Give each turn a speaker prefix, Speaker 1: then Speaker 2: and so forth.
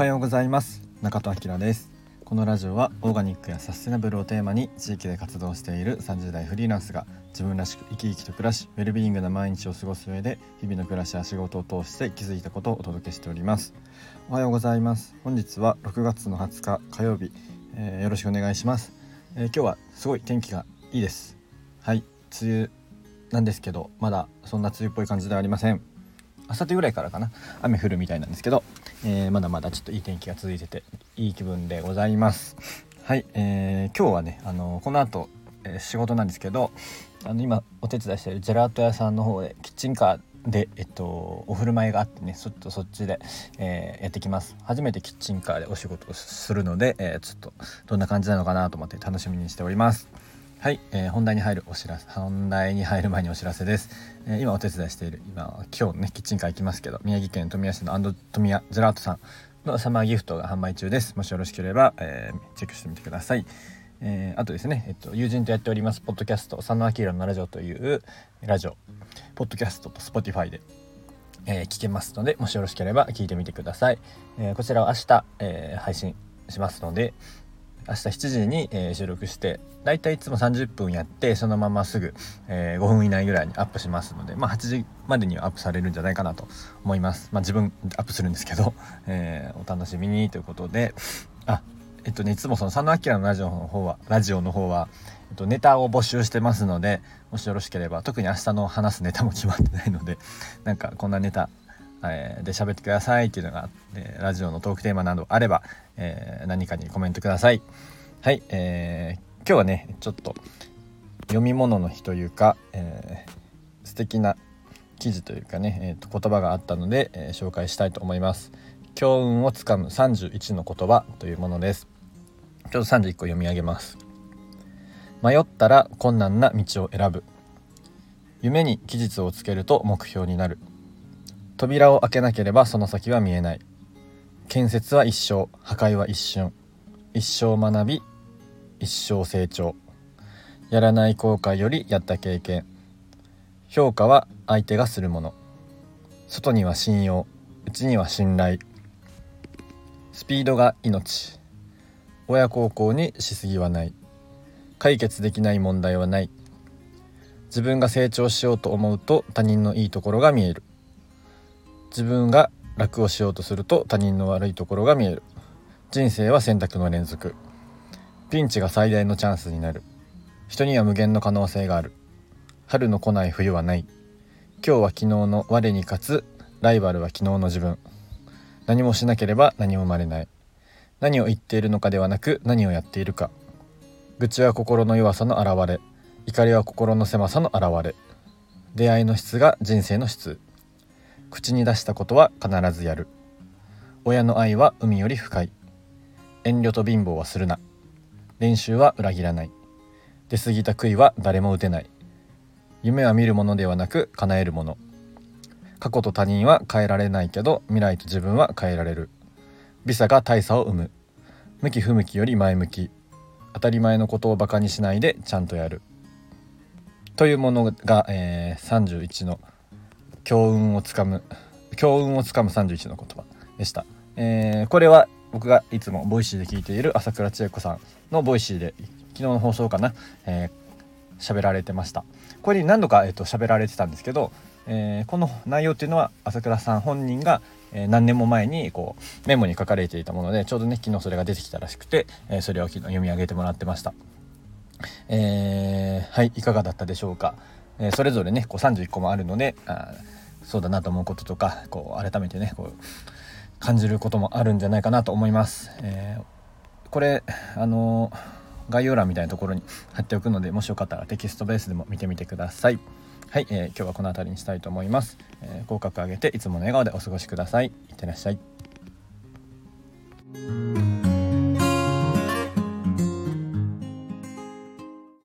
Speaker 1: はようございます。中戸明です。このラジオはオーガニックやサステナブルをテーマに地域で活動している30代フリーランスが自分らしく生き生きと暮らしウェルビーイングな毎日を過ごす上で日々の暮らしや仕事を通して気づいたことをお届けしております。おはようございます。本日は6月の20日火曜日、えー、よろしくお願いします、えー、今日はすごい天気がいいです。はい梅雨なんですけどまだそんな梅雨っぽい感じではありません。明後日ぐらいからかな。雨降るみたいなんですけど、えー、まだまだちょっといい天気が続いてていい気分でございます。はい、えー、今日はねあのこの後、えー、仕事なんですけどあの今お手伝いしてるジェラート屋さんの方でキッチンカーで、えっと、お振る舞いがあってねちょっとそっちで、えー、やってきます。初めてキッチンカーでお仕事をするので、えー、ちょっとどんな感じなのかなと思って楽しみにしております。はい、えー、本題に入るお知らせ本題に入る前にお知らせです、えー、今お手伝いしている今今日ねキッチンカー行きますけど宮城県富谷市のアンド富谷ジェラートさんのサマーギフトが販売中です。もしよろしければ、えー、チェックしてみてください。えー、あとですね、えっと、友人とやっておりますポッドキャスト佐野明のラジオというラジオポッドキャストとスポティファイで、えー、聞けますのでもしよろしければ聞いてみてください、えー、こちらは明日、えー、配信しますので、明日7時に、えー、収録してだいたいいつも30分やってそのまますぐ、えー、5分以内ぐらいにアップしますので、まあ、8時までにはアップされるんじゃないかなと思います。まあ、自分アップするんですけど、えー、お楽しみにということであえっとねいつもその佐野明のラジオの方はラジオの方は、えっと、ネタを募集してますのでもしよろしければ特に明日の話すネタも決まってないのでなんかこんなネタえー、で喋ってくださいっていうのがあってラジオのトークテーマなどあれば、えー、何かにコメントください。はい、えー、今日はねちょっと読み物の日というか、えー、素敵な記事というかね、えー、と言葉があったので、えー、紹介したいと思います。強運をつかむ31の言葉というものです。ちょっと31個読み上げます。迷ったら困難な道を選ぶ。夢に期日をつけると目標になる。扉を開けなければその先は見えない。建設は一生破壊は一瞬。一生学び一生成長。やらない後悔よりやった経験。評価は相手がするもの。外には信用内には信頼。スピードが命。親孝行にしすぎはない。解決できない問題はない。自分が成長しようと思うと他人のいいところが見える。自分が楽をしようとすると他人の悪いところが見える。人生は選択の連続。ピンチが最大のチャンスになる。人には無限の可能性がある。春の来ない冬はない。今日は昨日の我に勝つ。ライバルは昨日の自分。何もしなければ何も生まれない。何を言っているのかではなく何をやっているか。愚痴は心の弱さの表れ。怒りは心の狭さの表れ。出会いの質が人生の質。口に出したことは必ずやる。親の愛は海より深い。遠慮と貧乏はするな。練習は裏切らない。出過ぎた悔いは誰も打てない。夢は見るものではなく叶えるもの。過去と他人は変えられないけど未来と自分は変えられる。美差が大差を生む。向き不向きより前向き。当たり前のことをバカにしないでちゃんとやる。というものが、えー、31の強運をつかむ強運をつかむ31の言葉でした、えー、これは僕がいつもボイシーで聞いている朝倉千恵子さんのボイシーで昨日の放送かな、えー、喋られてました。これに何度か、えーと、喋られてたんですけど、えー、この内容っていうのは朝倉さん本人が、え、何年も前にこうメモに書かれていたものでちょうどね昨日それが出てきたらしくて、え、それを昨日読み上げてもらってました。えー、はいいかがだったでしょうか、えー、それぞれねこう31個もあるのであそうだなと思うこととかこう改めてねこう感じることもあるんじゃないかなと思います。えー、これあの概要欄みたいなところに貼っておくのでもしよかったらテキストベースでも見てみてください。はい、えー、今日はこの辺りにしたいと思います。えー、口角上げていつもの笑顔でお過ごしください。いってらっしゃい。